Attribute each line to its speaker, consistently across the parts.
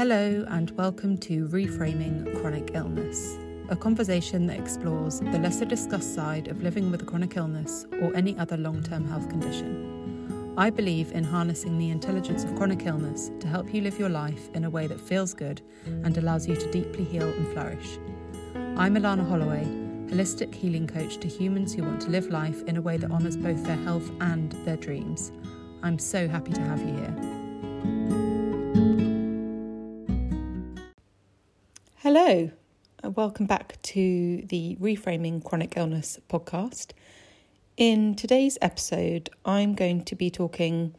Speaker 1: Hello, and welcome to Reframing Chronic Illness, a conversation that explores the lesser discussed side of living with a chronic illness or any other long term health condition. I believe in harnessing the intelligence of chronic illness to help you live your life in a way that feels good and allows you to deeply heal and flourish. I'm Ilana Holloway, holistic healing coach to humans who want to live life in a way that honours both their health and their dreams. I'm so happy to have you here. Hello, welcome back to the Reframing Chronic Illness podcast. In today's episode, I'm going to be talking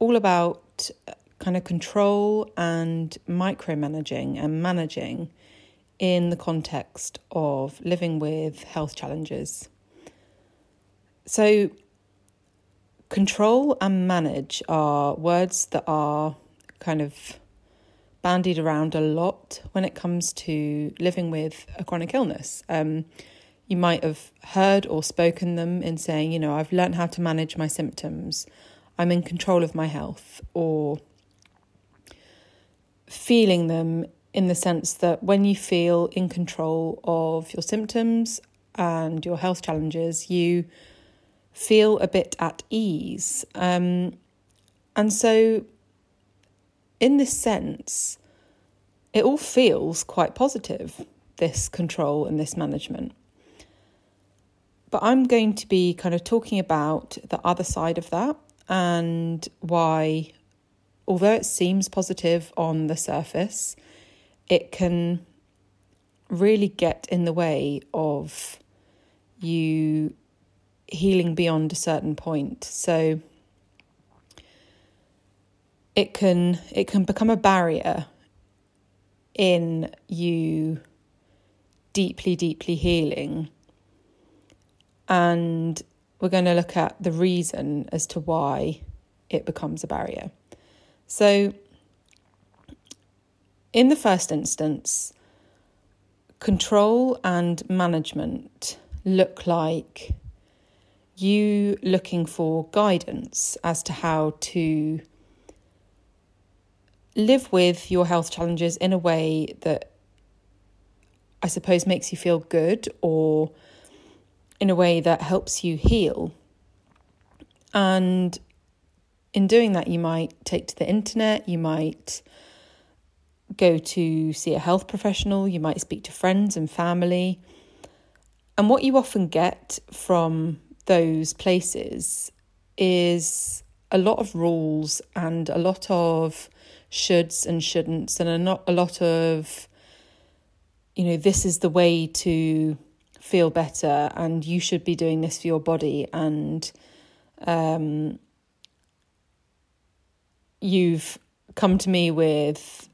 Speaker 1: all about uh, kind of control and micromanaging and managing in the context of living with health challenges. So, control and manage are words that are kind of bandied around a lot when it comes to living with a chronic illness. Um, you might have heard or spoken them in saying, you know, I've learned how to manage my symptoms, I'm in control of my health, or feeling them in the sense that when you feel in control of your symptoms and your health challenges, you feel a bit at ease. Um, and so in this sense, it all feels quite positive, this control and this management. But I'm going to be kind of talking about the other side of that and why, although it seems positive on the surface, it can really get in the way of you healing beyond a certain point. So, it can it can become a barrier in you deeply deeply healing. And we're going to look at the reason as to why it becomes a barrier. So in the first instance control and management look like you looking for guidance as to how to live with your health challenges in a way that I suppose, makes you feel good or in a way that helps you heal. And in doing that, you might take to the internet, you might go to see a health professional, you might speak to friends and family. And what you often get from those places is a lot of rules and a lot of shoulds and shouldn'ts and a, not, a lot of, you know, this is the way to feel better and you should be doing this for your body and um, you've come to me with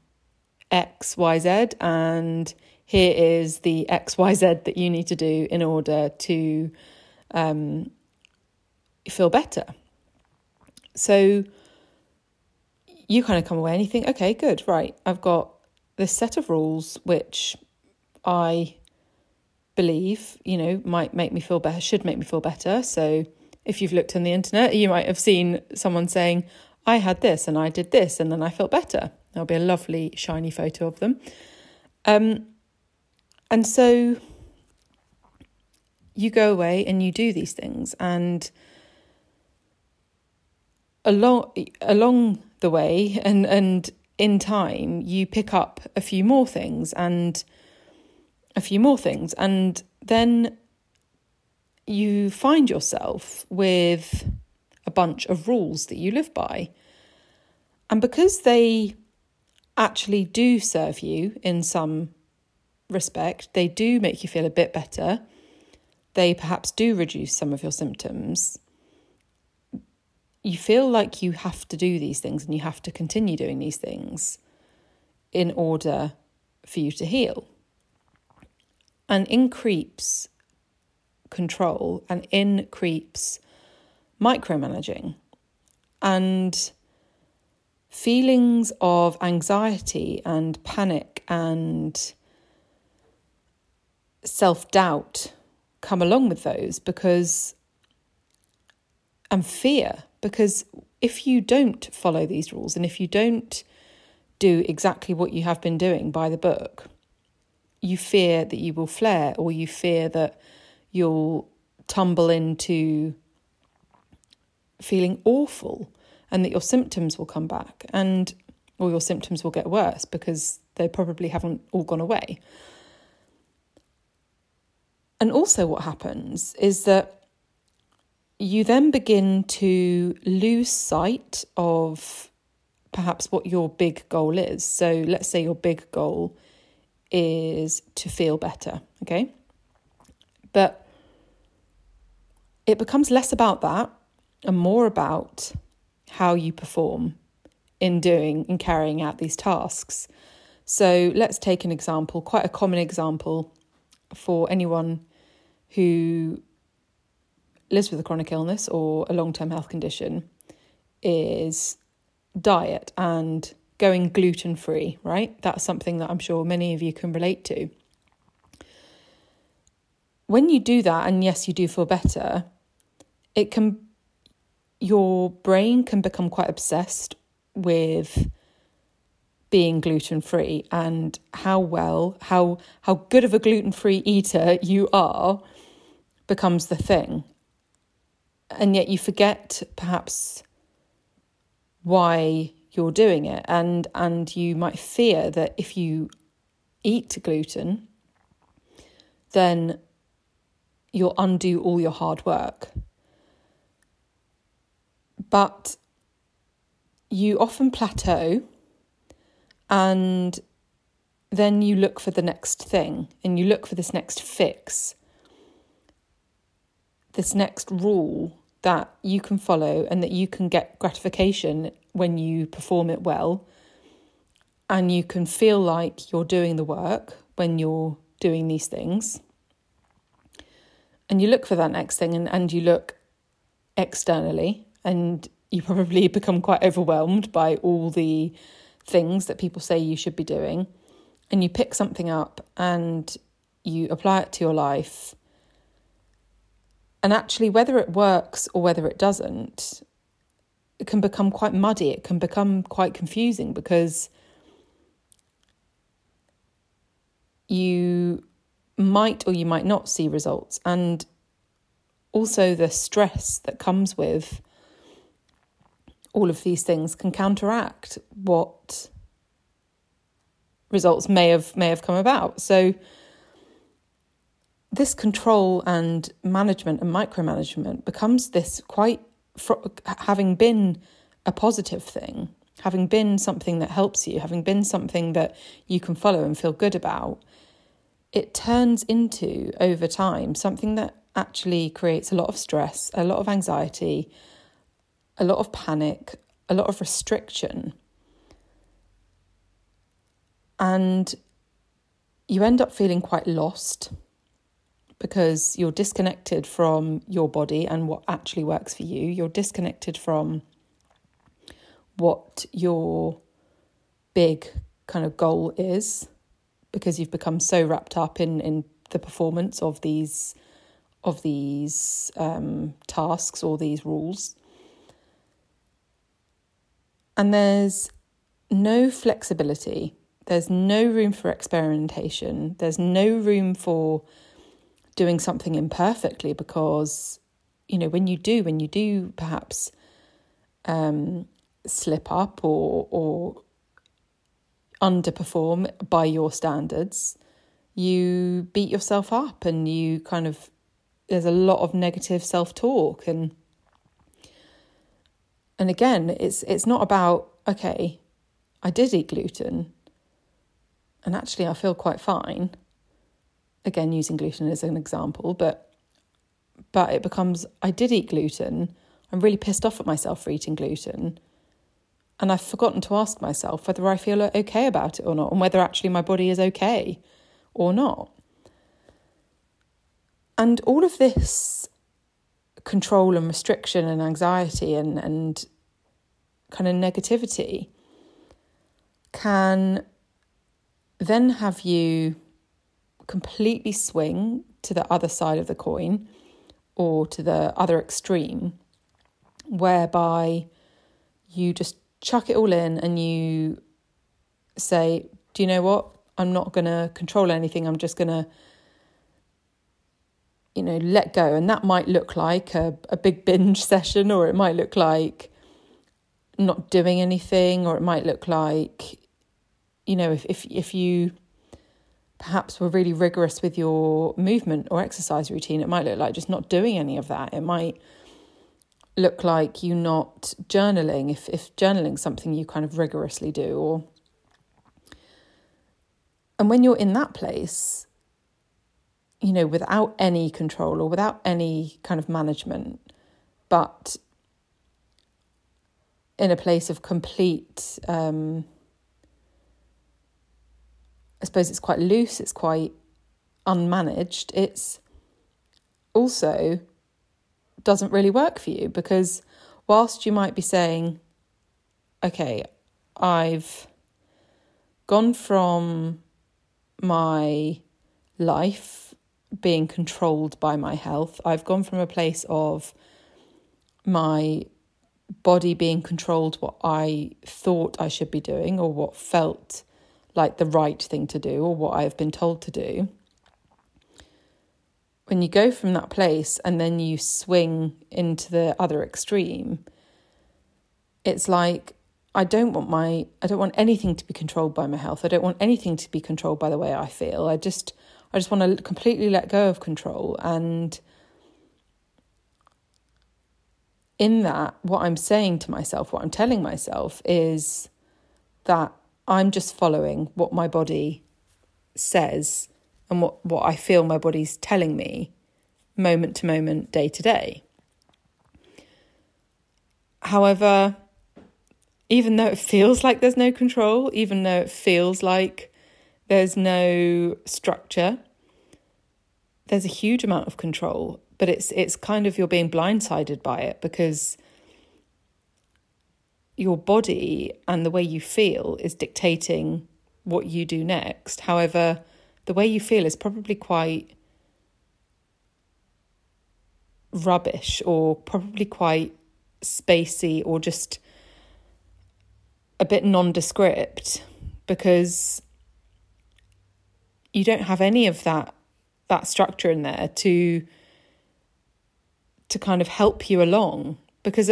Speaker 1: X, Y, Z, and here is the X, Y, Z that you need to do in order to um, feel better. So you kind of come away and you think, okay, good, right, I've got this set of rules which I believe, you know, might make me feel better, should make me feel better. So if you've looked on the internet, you might have seen someone saying, I had this and I did this and then I felt better. There'll be a lovely shiny photo of them. Um, and so you go away and you do these things and along along the way and and in time you pick up a few more things and a few more things and then you find yourself with a bunch of rules that you live by and because they actually do serve you in some respect, they do make you feel a bit better. They perhaps do reduce some of your symptoms. You feel like you have to do these things and you have to continue doing these things in order for you to heal. And in creeps control and in creeps micromanaging. And feelings of anxiety and panic and self doubt come along with those because, and fear, because if you don't follow these rules and if you don't do exactly what you have been doing by the book, you fear that you will flare or you fear that you'll tumble into feeling awful and that your symptoms will come back and or your symptoms will get worse because they probably haven't all gone away. And also, what happens is that you then begin to lose sight of perhaps what your big goal is. So, let's say your big goal is to feel better, okay? But it becomes less about that and more about how you perform in doing and carrying out these tasks. So let's take an example, quite a common example for anyone who lives with a chronic illness or a long term health condition is diet and going gluten free, right? That's something that I'm sure many of you can relate to. When you do that, and yes, you do feel better, it can your brain can become quite obsessed with being gluten free and how well how how good of a gluten free eater you are becomes the thing and yet you forget perhaps why you're doing it. And and you might fear that if you eat gluten then you'll undo all your hard work. But you often plateau and then you look for the next thing and you look for this next fix, this next rule that you can follow and that you can get gratification when you perform it well. And you can feel like you're doing the work when you're doing these things. And you look for that next thing and, and you look externally and you probably become quite overwhelmed by all the things that people say you should be doing. And you pick something up and you apply it to your life. And actually, whether it works or whether it doesn't, it can become quite muddy. It can become quite confusing because you might or you might not see results. And also, the stress that comes with all of these things can counteract what results may have may have come about. So this control and management and micromanagement becomes this quite having been a positive thing, having been something that helps you, having been something that you can follow and feel good about. It turns into over time something that actually creates a lot of stress, a lot of anxiety, a lot of panic, a lot of restriction. And you end up feeling quite lost because you're disconnected from your body and what actually works for you. You're disconnected from what your big kind of goal is because you've become so wrapped up in, in the performance of these of these um, tasks or these rules. And there's no flexibility, there's no room for experimentation, there's no room for doing something imperfectly because, you know, when you do, when you do perhaps um, slip up or, or underperform by your standards, you beat yourself up and you kind of there's a lot of negative self-talk and and again it's it's not about okay I did eat gluten and actually I feel quite fine again using gluten as an example but but it becomes I did eat gluten. I'm really pissed off at myself for eating gluten. And I've forgotten to ask myself whether I feel okay about it or not and whether actually my body is okay or not. And all of this control and restriction and anxiety and, and kind of negativity can then have you completely swing to the other side of the coin or to the other extreme, whereby you just chuck it all in and you say, Do you know what? I'm not going to control anything. I'm just going to you know, let go. And that might look like a, a big binge session, or it might look like not doing anything, or it might look like, you know, if, if, if you perhaps were really rigorous with your movement or exercise routine, it might look like just not doing any of that. It might look like you not journaling if, if journaling something you kind of rigorously do or and when you're in that place you know, without any control or without any kind of management, but in a place of complete, um, I suppose it's quite loose, it's quite unmanaged. It's also doesn't really work for you because whilst you might be saying, okay, I've gone from my life being controlled by my health. I've gone from a place of my body being controlled what I thought I should be doing or what felt like the right thing to do or what I've been told to do. When you go from that place and then you swing into the other extreme, it's like I don't want my I don't want anything to be controlled by my health. I don't want anything to be controlled by the way I feel. I just I just want to completely let go of control. And in that, what I'm saying to myself, what I'm telling myself is that I'm just following what my body says and what, what I feel my body's telling me moment to moment, day to day. However, even though it feels like there's no control, even though it feels like there's no structure. There's a huge amount of control, but it's it's kind of you're being blindsided by it because your body and the way you feel is dictating what you do next. However, the way you feel is probably quite rubbish or probably quite spacey or just a bit nondescript because you don't have any of that that structure in there to to kind of help you along because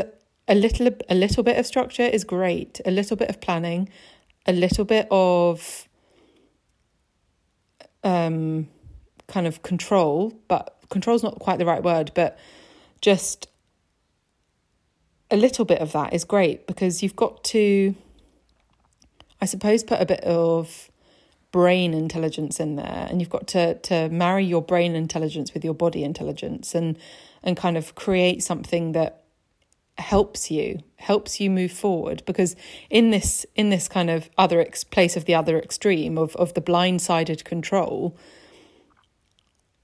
Speaker 1: a little a little bit of structure is great. A little bit of planning. A little bit of um kind of control but control's not quite the right word but just a little bit of that is great because you've got to i suppose put a bit of brain intelligence in there and you've got to to marry your brain intelligence with your body intelligence and and kind of create something that helps you helps you move forward because in this in this kind of other ex- place of the other extreme of of the blindsided control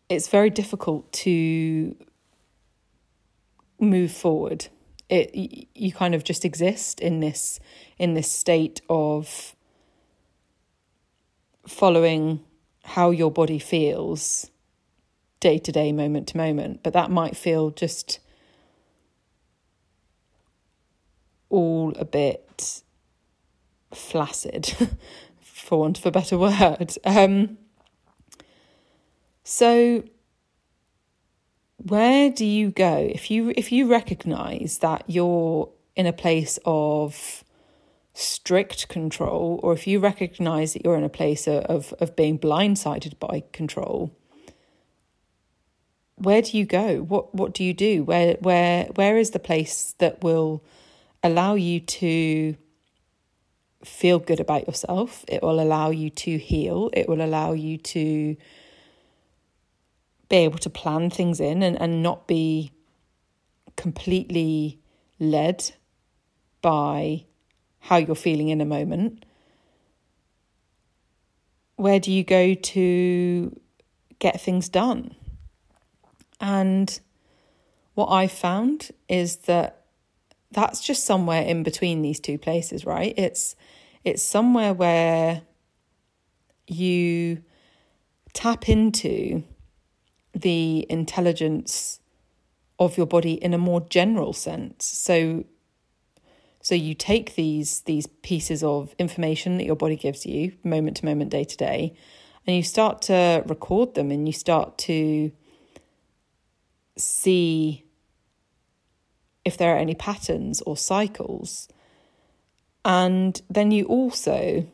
Speaker 1: it's very difficult to move forward. It you kind of just exist in this in this state of following how your body feels day to day, moment to moment, but that might feel just all a bit flaccid, for want of a better word. Um, so, where do you go if you if you recognize that you're in a place of strict control, or if you recognize that you're in a place of, of being blindsided by control, where do you go? What what do you do? Where where where is the place that will allow you to feel good about yourself? It will allow you to heal. It will allow you to be able to plan things in and, and not be completely led by how you're feeling in a moment. Where do you go to get things done? And what I've found is that that's just somewhere in between these two places, right? It's it's somewhere where you tap into the intelligence of your body in a more general sense. So so you take these these pieces of information that your body gives you, moment to moment, day to day, and you start to record them and you start to see if there are any patterns or cycles. And then you also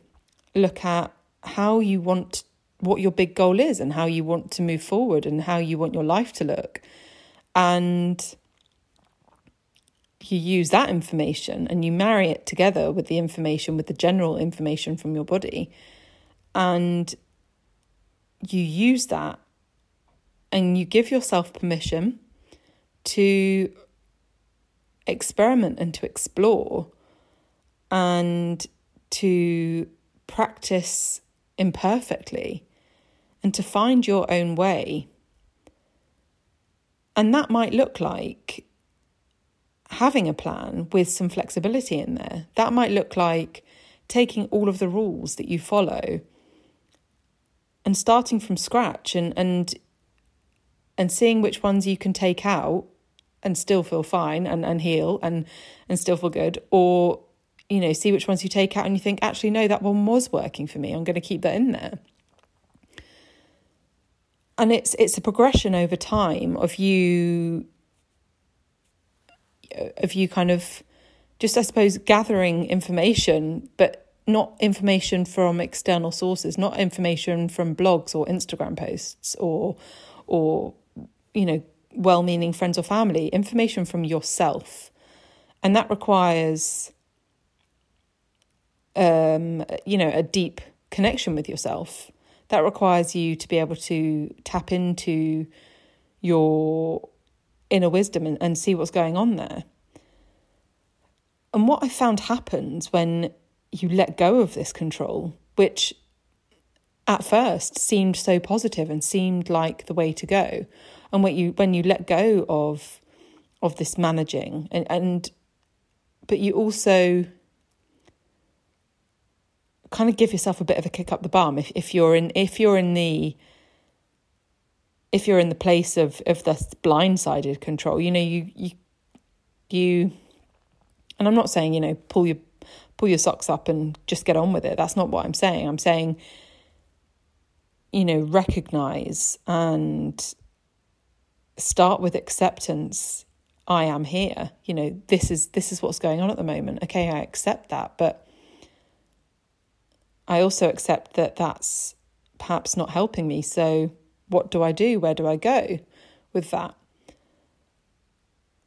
Speaker 1: look at how you want what your big goal is and how you want to move forward and how you want your life to look. And you use that information and you marry it together with the information, with the general information from your body, and you use that and you give yourself permission to experiment and to explore and to practice imperfectly and to find your own way. And that might look like having a plan with some flexibility in there. That might look like taking all of the rules that you follow and starting from scratch and and and seeing which ones you can take out and still feel fine and, and heal and and still feel good or you know see which ones you take out and you think actually no that one was working for me. I'm going to keep that in there. And it's it's a progression over time of you uh, of you kind of just, I suppose, gathering information, but not information from external sources, not information from blogs or Instagram posts or, or you know, well-meaning friends or family. Information from yourself, and that requires, um, you know, a deep connection with yourself. That requires you to be able to tap into your inner wisdom and, and see what's going on there. And what I found happens when you let go of this control, which at first seemed so positive and seemed like the way to go, and when you when you let go of of this managing and, and but you also kind of give yourself a bit of a kick up the bum if, if you're in if you're in the if you're in the place of of the blindsided control, you know, you you you and I'm not saying, you know, pull your pull your socks up and just get on with it. That's not what I'm saying. I'm saying you know, recognize and start with acceptance. I am here. You know, this is this is what's going on at the moment. Okay, I accept that, but I also accept that that's perhaps not helping me. So, what do I do? Where do I go with that?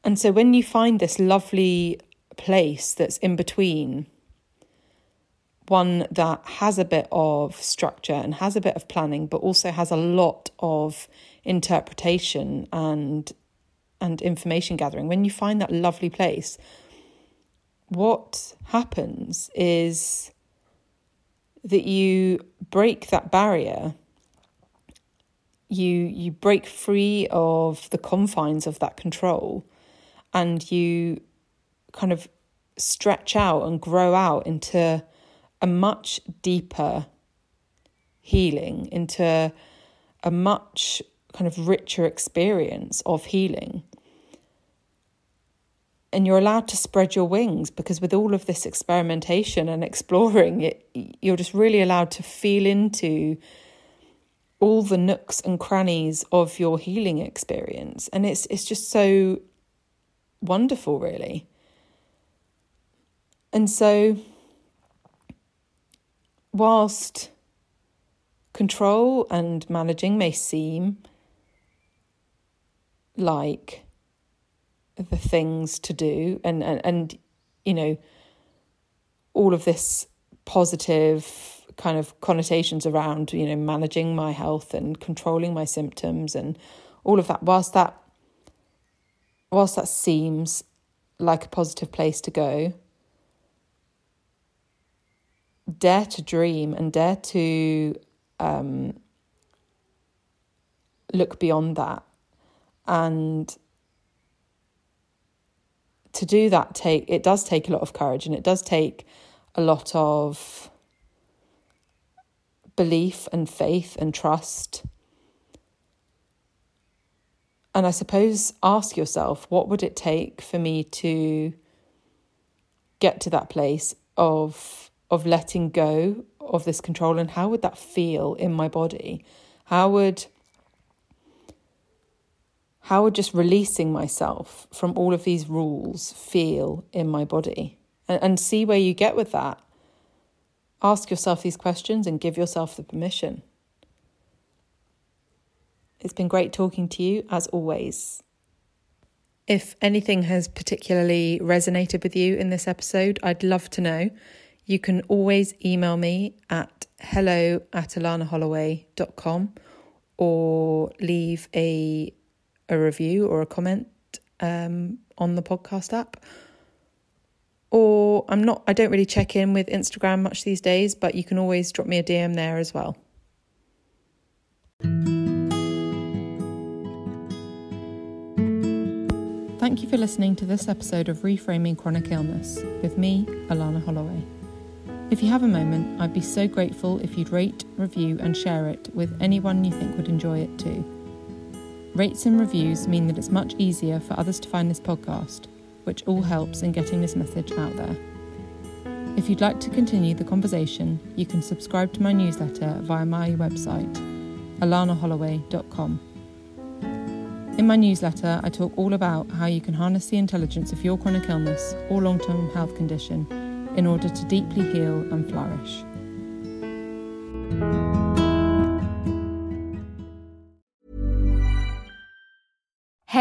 Speaker 1: And so, when you find this lovely place that's in between, one that has a bit of structure and has a bit of planning, but also has a lot of interpretation and and information gathering. When you find that lovely place, what happens is that you break that barrier you you break free of the confines of that control and you kind of stretch out and grow out into a much deeper healing into a much kind of richer experience of healing. And you're allowed to spread your wings because with all of this experimentation and exploring it you're just really allowed to feel into all the nooks and crannies of your healing experience. And it's it's just so wonderful really. And so whilst control and managing may seem like the things to do and, and, and you know, all of this positive kind of connotations around, you know, managing my health and controlling my symptoms and all of that, whilst that whilst that seems like a positive place to go, dare to dream and dare to um, look beyond that and to do that take it does take a lot of courage and it does take a lot of belief and faith and trust. And i suppose ask yourself what would it take for me to get to that place of of letting go of this control? And how would that feel in my body? How would how would just releasing myself from all of these rules feel in my body? And, and see where you get with that. Ask yourself these questions and give yourself the permission. It's been great talking to you, as always. If anything has particularly resonated with you in this episode, I'd love to know. You can always email me at hello at alanaholloway.com or leave a a review or a comment um, on the podcast app. Or I'm not, I don't really check in with Instagram much these days, but you can always drop me a DM there as well. Thank you for listening to this episode of Reframing Chronic Illness with me, Alana Holloway. If you have a moment, I'd be so grateful if you'd rate, review, and share it with anyone you think would enjoy it too. Rates and reviews mean that it's much easier for others to find this podcast, which all helps in getting this message out there. If you'd like to continue the conversation, you can subscribe to my newsletter via my website, alanaholloway.com. In my newsletter, I talk all about how you can harness the intelligence of your chronic illness or long term health condition in order to deeply heal and flourish.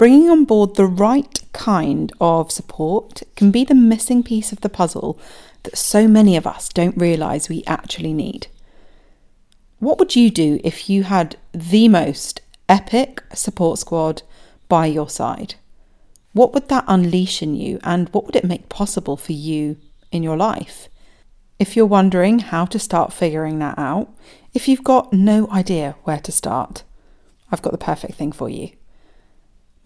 Speaker 1: Bringing on board the right kind of support can be the missing piece of the puzzle that so many of us don't realise we actually need. What would you do if you had the most epic support squad by your side? What would that unleash in you and what would it make possible for you in your life? If you're wondering how to start figuring that out, if you've got no idea where to start, I've got the perfect thing for you.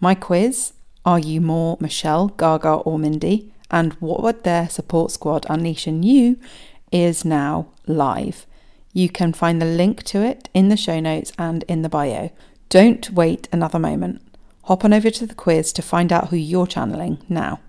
Speaker 1: My quiz Are you more Michelle, Gaga, or Mindy? And what would their support squad unleash in you? is now live. You can find the link to it in the show notes and in the bio. Don't wait another moment. Hop on over to the quiz to find out who you're channeling now.